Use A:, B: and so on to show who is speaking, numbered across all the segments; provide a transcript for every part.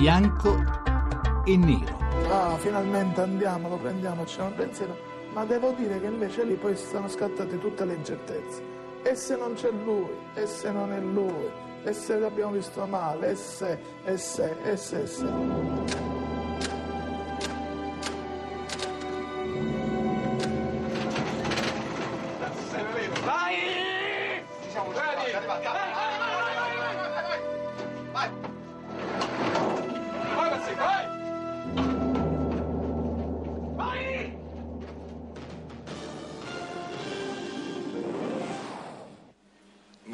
A: bianco e nero.
B: Ah, finalmente andiamo, lo prendiamo, facciamo un pensiero. Ma devo dire che invece lì poi sono scattate tutte le incertezze. E se non c'è lui? E se non è lui? E se l'abbiamo visto male? E se? E se? E se? E se?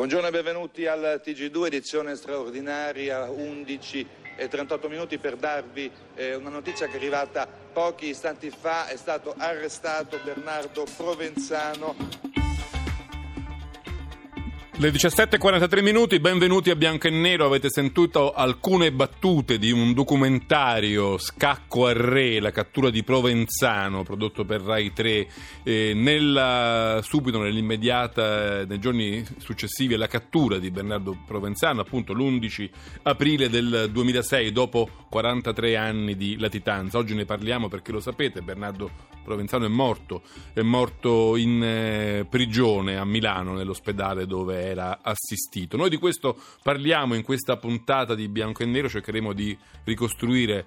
C: Buongiorno e benvenuti al TG2, edizione straordinaria, 11 e 38 minuti per darvi eh, una notizia che è arrivata pochi istanti fa, è stato arrestato Bernardo Provenzano,
D: le 17.43 minuti, benvenuti a Bianco e Nero, avete sentito alcune battute di un documentario Scacco al Re, la cattura di Provenzano, prodotto per Rai 3, eh, nella, subito nell'immediata, nei giorni successivi alla cattura di Bernardo Provenzano, appunto l'11 aprile del 2006, dopo 43 anni di latitanza. Oggi ne parliamo perché lo sapete, Bernardo Provenzano è morto, è morto in eh, prigione a Milano, nell'ospedale dove era assistito. Noi di questo parliamo in questa puntata di Bianco e Nero, cercheremo di ricostruire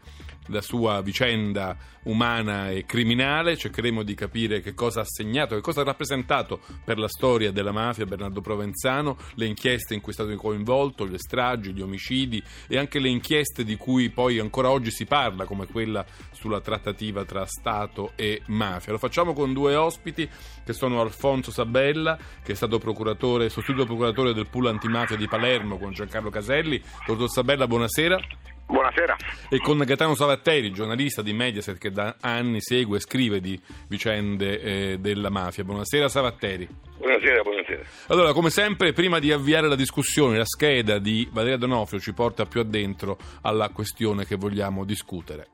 D: la sua vicenda umana e criminale, cercheremo di capire che cosa ha segnato, che cosa ha rappresentato per la storia della mafia Bernardo Provenzano, le inchieste in cui è stato coinvolto, le stragi, gli omicidi e anche le inchieste di cui poi ancora oggi si parla, come quella sulla trattativa tra Stato e mafia. Lo facciamo con due ospiti che sono Alfonso Sabella, che è stato procuratore, sostituto procuratore del pool antimafia di Palermo con Giancarlo Caselli. Dottor Sabella, buonasera.
E: Buonasera.
D: E con Gaetano Savatteri, giornalista di Mediaset che da anni segue e scrive di vicende eh, della mafia. Buonasera Savatteri.
E: Buonasera, buonasera.
D: Allora, come sempre, prima di avviare la discussione, la scheda di Valeria Donofrio ci porta più addentro alla questione che vogliamo discutere.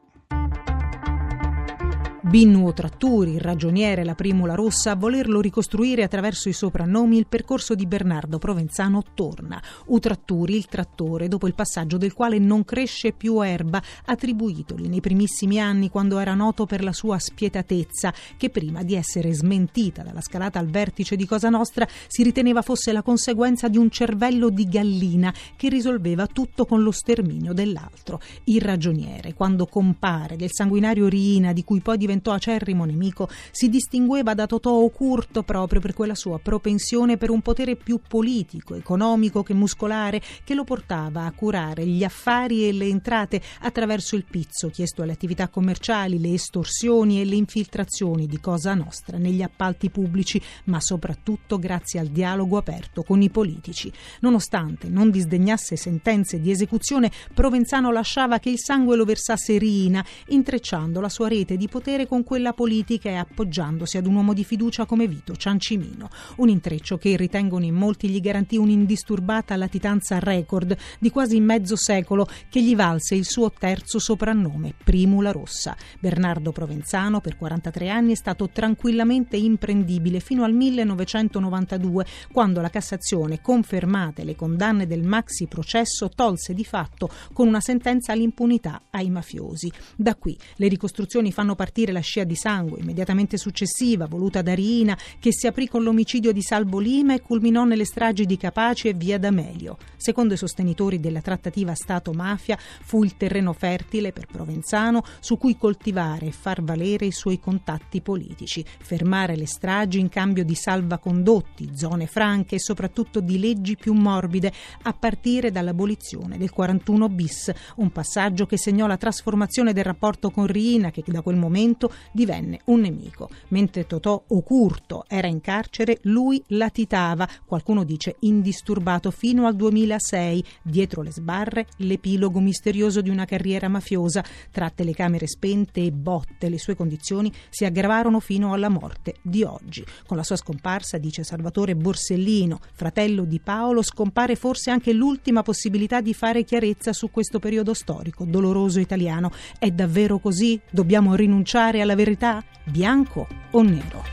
F: Binnu Tratturi, il ragioniere, la primula rossa, a volerlo ricostruire attraverso i soprannomi il percorso di Bernardo Provenzano torna. Utratturi, il trattore, dopo il passaggio del quale non cresce più erba, attribuitogli nei primissimi anni quando era noto per la sua spietatezza, che prima di essere smentita dalla scalata al vertice di Cosa Nostra si riteneva fosse la conseguenza di un cervello di gallina che risolveva tutto con lo sterminio dell'altro. Il ragioniere, quando compare del sanguinario Riina di cui poi diventa diventò acerrimo nemico, si distingueva da Totò Ocurto proprio per quella sua propensione per un potere più politico, economico che muscolare, che lo portava a curare gli affari e le entrate attraverso il pizzo chiesto alle attività commerciali, le estorsioni e le infiltrazioni di Cosa Nostra negli appalti pubblici, ma soprattutto grazie al dialogo aperto con i politici. Nonostante non disdegnasse sentenze di esecuzione, Provenzano lasciava che il sangue lo versasse Riina, intrecciando la sua rete di potere con quella politica e appoggiandosi ad un uomo di fiducia come Vito Ciancimino. Un intreccio che ritengono in molti gli garantì un'indisturbata latitanza record di quasi mezzo secolo che gli valse il suo terzo soprannome, Primula Rossa. Bernardo Provenzano per 43 anni è stato tranquillamente imprendibile fino al 1992 quando la Cassazione, confermate le condanne del maxi processo, tolse di fatto con una sentenza l'impunità ai mafiosi. Da qui le ricostruzioni fanno partire la scia di sangue immediatamente successiva, voluta da Riina, che si aprì con l'omicidio di Salvo Lima e culminò nelle stragi di Capaci e via D'Amelio. Secondo i sostenitori della trattativa Stato-mafia, fu il terreno fertile per Provenzano su cui coltivare e far valere i suoi contatti politici, fermare le stragi in cambio di salvacondotti, zone franche e soprattutto di leggi più morbide, a partire dall'abolizione del 41 bis, un passaggio che segnò la trasformazione del rapporto con Riina che da quel momento Stato divenne un nemico. Mentre Totò Ocurto era in carcere, lui latitava, qualcuno dice indisturbato, fino al 2006, dietro le sbarre, l'epilogo misterioso di una carriera mafiosa. Tra telecamere spente e botte, le sue condizioni si aggravarono fino alla morte di oggi. Con la sua scomparsa, dice Salvatore Borsellino, fratello di Paolo, scompare forse anche l'ultima possibilità di fare chiarezza su questo periodo storico doloroso italiano. È davvero così? Dobbiamo rinunciare alla verità? Bianco o nero?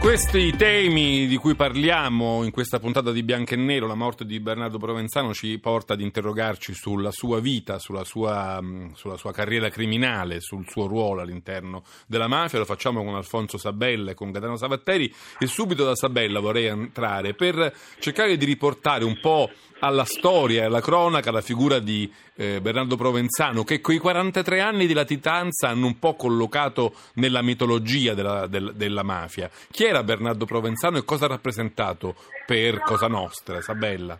D: Questi temi di cui parliamo in questa puntata di Bianco e Nero, la morte di Bernardo Provenzano, ci porta ad interrogarci sulla sua vita, sulla sua, mh, sulla sua carriera criminale, sul suo ruolo all'interno della mafia. Lo facciamo con Alfonso Sabella e con Gaetano Savatteri e subito da Sabella vorrei entrare per cercare di riportare un po' alla storia alla cronaca la figura di eh, Bernardo Provenzano che quei 43 anni di latitanza hanno un po' collocato nella mitologia della, del, della mafia. Chi era Bernardo Provenzano e cosa ha rappresentato per Cosa Nostra, Sabella?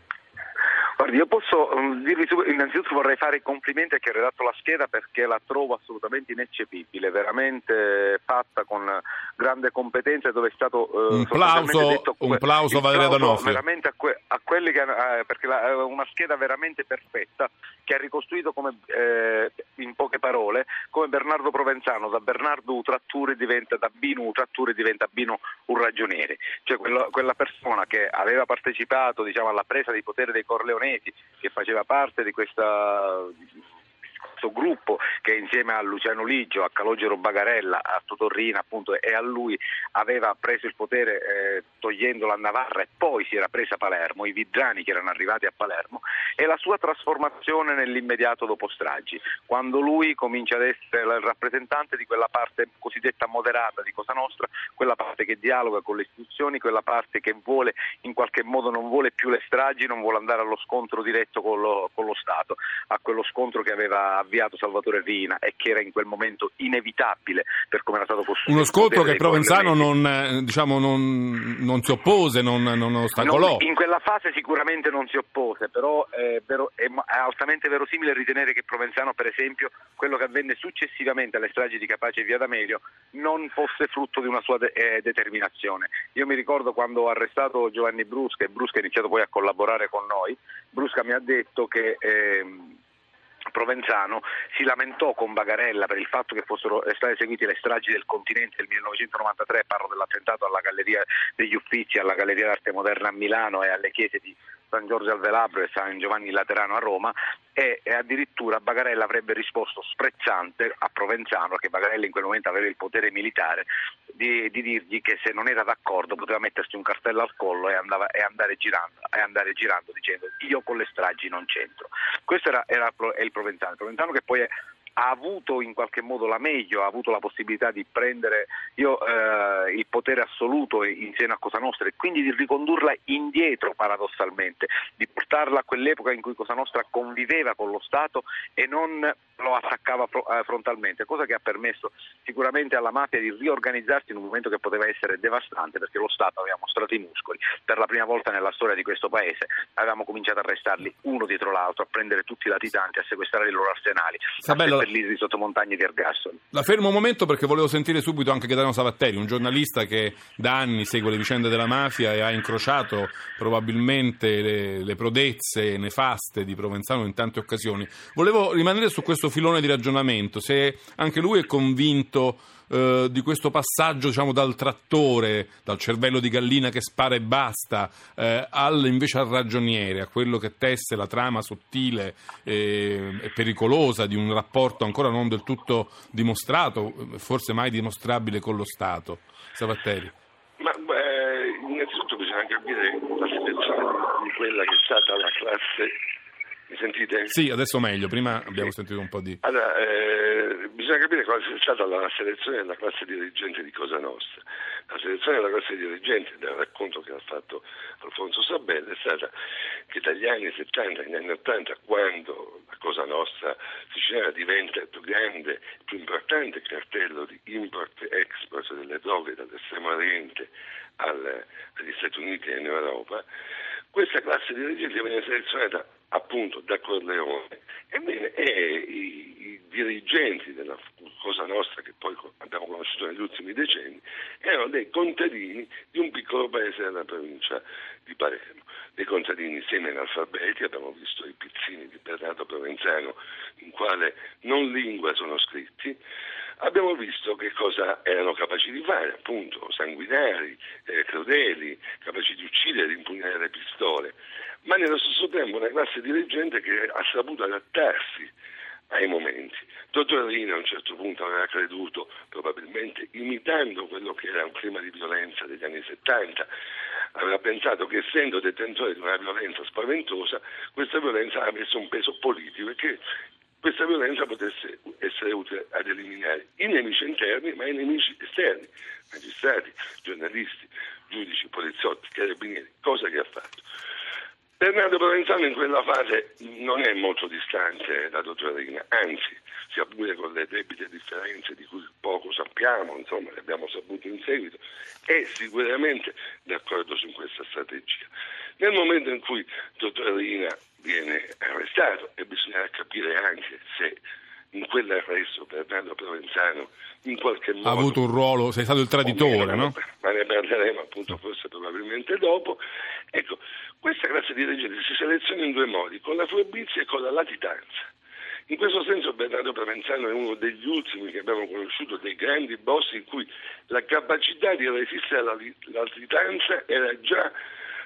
E: Guardi, io posso um, dirvi innanzitutto vorrei fare i complimenti a chi ha redatto la scheda perché la trovo assolutamente ineccepibile, veramente fatta con grande competenza dove è stato uh,
D: un plauso, detto, un plauso Valeria Donofrio.
E: Veramente a, que- a, quelli che uh, perché la, uh, una scheda veramente perfetta che ha ricostruito come, eh, in poche parole come Bernardo Provenzano da Bernardo Utratturi diventa da Bino Utratturi diventa Bino un ragioniere, cioè quello, quella persona che aveva partecipato diciamo, alla presa di potere dei Corleonesi che faceva parte di questa questo gruppo che insieme a Luciano Ligio, a Calogero Bagarella, a Totorrina appunto, e a lui aveva preso il potere eh, togliendolo a Navarra e poi si era presa Palermo, i Vidrani che erano arrivati a Palermo e la sua trasformazione nell'immediato dopo Stragi, quando lui comincia ad essere il rappresentante di quella parte cosiddetta moderata di Cosa Nostra, quella parte che dialoga con le istituzioni, quella parte che vuole in qualche modo non vuole più le stragi, non vuole andare allo scontro diretto con lo, con lo Stato, a quello scontro che aveva avviato Salvatore Rina e che era in quel momento inevitabile per come era stato costruito.
D: Uno scontro che Provenzano non, eh, diciamo, non, non, si oppose, non, non ostacolò.
E: in quella fase sicuramente non si oppose, però è, vero, è, altamente verosimile ritenere che Provenzano, per esempio, quello che avvenne successivamente alle stragi di Capace e Via D'Amelio, non fosse frutto di una sua de- eh, determinazione. Io mi ricordo quando ho arrestato Giovanni Brusca e Brusca ha iniziato poi a collaborare con noi, Brusca mi ha detto che... Eh, Provenzano si lamentò con Bagarella per il fatto che fossero state eseguite le stragi del continente del 1993, parlo dell'attentato alla Galleria degli Uffizi, alla Galleria d'Arte Moderna a Milano e alle chiese di San Giorgio al Velabro e San Giovanni Laterano a Roma e, e, addirittura Bagarella avrebbe risposto sprezzante a Provenzano, perché Bagarella in quel momento aveva il potere militare, di, di dirgli che se non era d'accordo poteva mettersi un cartello al collo e, andava, e, andare, girando, e andare, girando, dicendo io con le stragi non c'entro. Questo era, era il Provenzano, il Provenzano che poi è ha avuto in qualche modo la meglio, ha avuto la possibilità di prendere io, eh, il potere assoluto insieme a Cosa Nostra e quindi di ricondurla indietro paradossalmente, di portarla a quell'epoca in cui Cosa Nostra conviveva con lo Stato e non lo attaccava eh, frontalmente, cosa che ha permesso sicuramente alla mafia di riorganizzarsi in un momento che poteva essere devastante perché lo Stato aveva mostrato i muscoli. Per la prima volta nella storia di questo paese avevamo cominciato a arrestarli uno dietro l'altro, a prendere tutti i latitanti, a sequestrare i loro arsenali, Sabella, a seppellirli sotto montagne di ergastoli.
D: La fermo un momento perché volevo sentire subito anche Gaetano Savatteri, un giornalista che da anni segue le vicende della mafia e ha incrociato probabilmente le, le prodezze nefaste di Provenzano in tante occasioni. Volevo rimanere su questo filone di ragionamento, se anche lui è convinto eh, di questo passaggio diciamo, dal trattore, dal cervello di gallina che spara e basta, eh, al, invece al ragioniere, a quello che tesse la trama sottile e, e pericolosa di un rapporto ancora non del tutto dimostrato, forse mai dimostrabile con lo Stato. Savatteri.
G: Ma beh, innanzitutto bisogna capire la situazione di quella che è stata la classe mi sentite?
D: Sì, adesso meglio, prima abbiamo sentito un po' di...
G: Allora, eh, bisogna capire quale sia stata la selezione della classe dirigente di Cosa Nostra. La selezione della classe dirigente, dal racconto che ha fatto Alfonso Sabella, è stata che dagli anni 70 agli anni 80, quando la Cosa Nostra siciliana diventa il più grande, il più importante cartello di import-export delle droghe dall'estremo oriente agli Stati Uniti e in Europa, questa classe dirigente viene selezionata appunto da Corleone. Ebbene, i, i, dirigenti della Cosa Nostra, che poi abbiamo conosciuto negli ultimi decenni, erano dei contadini di un piccolo paese della provincia di Palermo. Dei contadini semi-analfabeti, abbiamo visto i pizzini di Bernardo Provenzano, in quale non lingua sono scritti, abbiamo visto che cosa erano capaci di fare, appunto, sanguinari, eh, crudeli, capaci di uccidere, di impugnare le pistole ma nello stesso tempo una classe dirigente che ha saputo adattarsi ai momenti. Dottor Rina a un certo punto aveva creduto, probabilmente imitando quello che era un clima di violenza degli anni 70, aveva pensato che essendo detentore di una violenza spaventosa, questa violenza avesse un peso politico e che questa violenza potesse essere utile ad eliminare i nemici interni ma i nemici esterni, magistrati, giornalisti, giudici, poliziotti, carabinieri, cosa che ha fatto. Bernardo Provenzano in quella fase non è molto distante da Dottorina, anzi, sia pure con le debite differenze di cui poco sappiamo, insomma, le abbiamo sapute in seguito, è sicuramente d'accordo su questa strategia. Nel momento in cui Dottorina viene arrestato e bisognerà capire anche se in quell'arresto Bernardo Provenzano in qualche modo
D: ha avuto un ruolo, sei stato il traditore,
G: meno,
D: no?
G: Ma ne parleremo appunto forse probabilmente dopo. Ecco, questa classe di dirigenti si seleziona in due modi, con la furbizia e con la latitanza. In questo senso Bernardo Provenzano è uno degli ultimi che abbiamo conosciuto, dei grandi boss in cui la capacità di resistere alla latitanza era già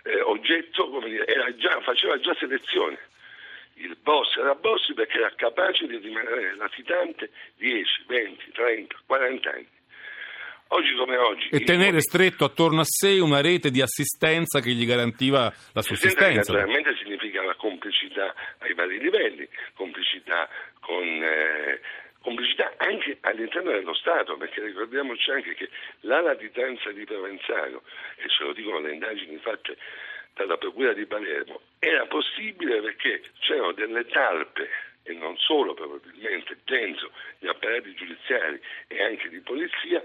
G: eh, oggetto, come dire, era già, faceva già selezione. Il boss era boss perché era capace di rimanere latitante 10, 20, 30, 40 anni. Oggi come oggi.
D: E tenere stretto attorno a sé una rete di assistenza che gli garantiva la sussistenza.
G: Naturalmente significa la complicità ai vari livelli, complicità con... Eh, complicità anche all'interno dello Stato, perché ricordiamoci anche che la latitanza di Provenzano, e ce lo dicono le indagini fatte dalla Procura di Palermo, era possibile perché c'erano delle talpe e non solo probabilmente dentro gli apparati giudiziari e anche di polizia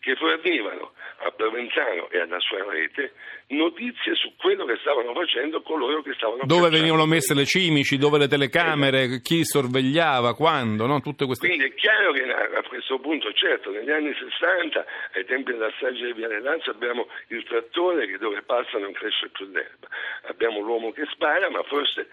G: che fornivano a Provenzano e alla sua rete notizie su quello che stavano facendo coloro che stavano
D: dove venivano messe le cimici, dove le telecamere, esatto. chi sorvegliava, quando, no? tutte queste
G: Quindi è chiaro che a questo punto, certo, negli anni 60, ai tempi della strage di Viale Lazio, abbiamo il trattore che dove passa non cresce più l'erba, abbiamo l'uomo che spara, ma forse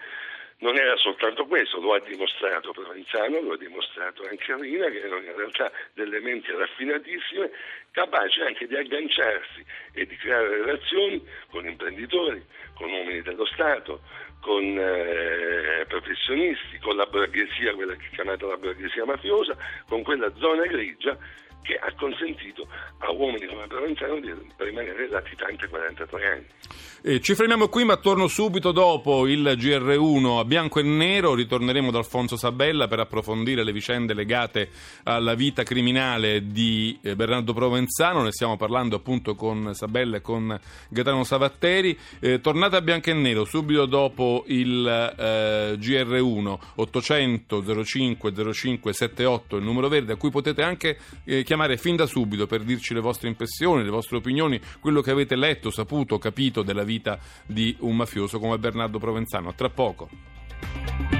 G: non era soltanto questo, lo ha dimostrato Provenzano, lo ha dimostrato anche Rina, che erano in realtà delle menti raffinatissime, capaci anche di agganciarsi e di creare relazioni con imprenditori, con uomini dello Stato, con eh, professionisti, con la borghesia, quella che è chiamata la borghesia mafiosa, con quella zona grigia che ha consentito a uomini come Provenzano di rimanere latitante 43 anni.
D: Eh, ci fermiamo qui, ma torno subito dopo il GR1 a bianco e nero. Ritorneremo da Alfonso Sabella per approfondire le vicende legate alla vita criminale di eh, Bernardo Provenzano. Ne stiamo parlando appunto con Sabella e con Gaetano Savatteri. Eh, tornate a bianco e nero subito dopo il eh, GR1 800 05 05 78, il numero verde a cui potete anche eh, chiamare fin da subito per dirci le vostre impressioni, le vostre opinioni, quello che avete letto, saputo, capito della vita di un mafioso come Bernardo Provenzano. A tra poco.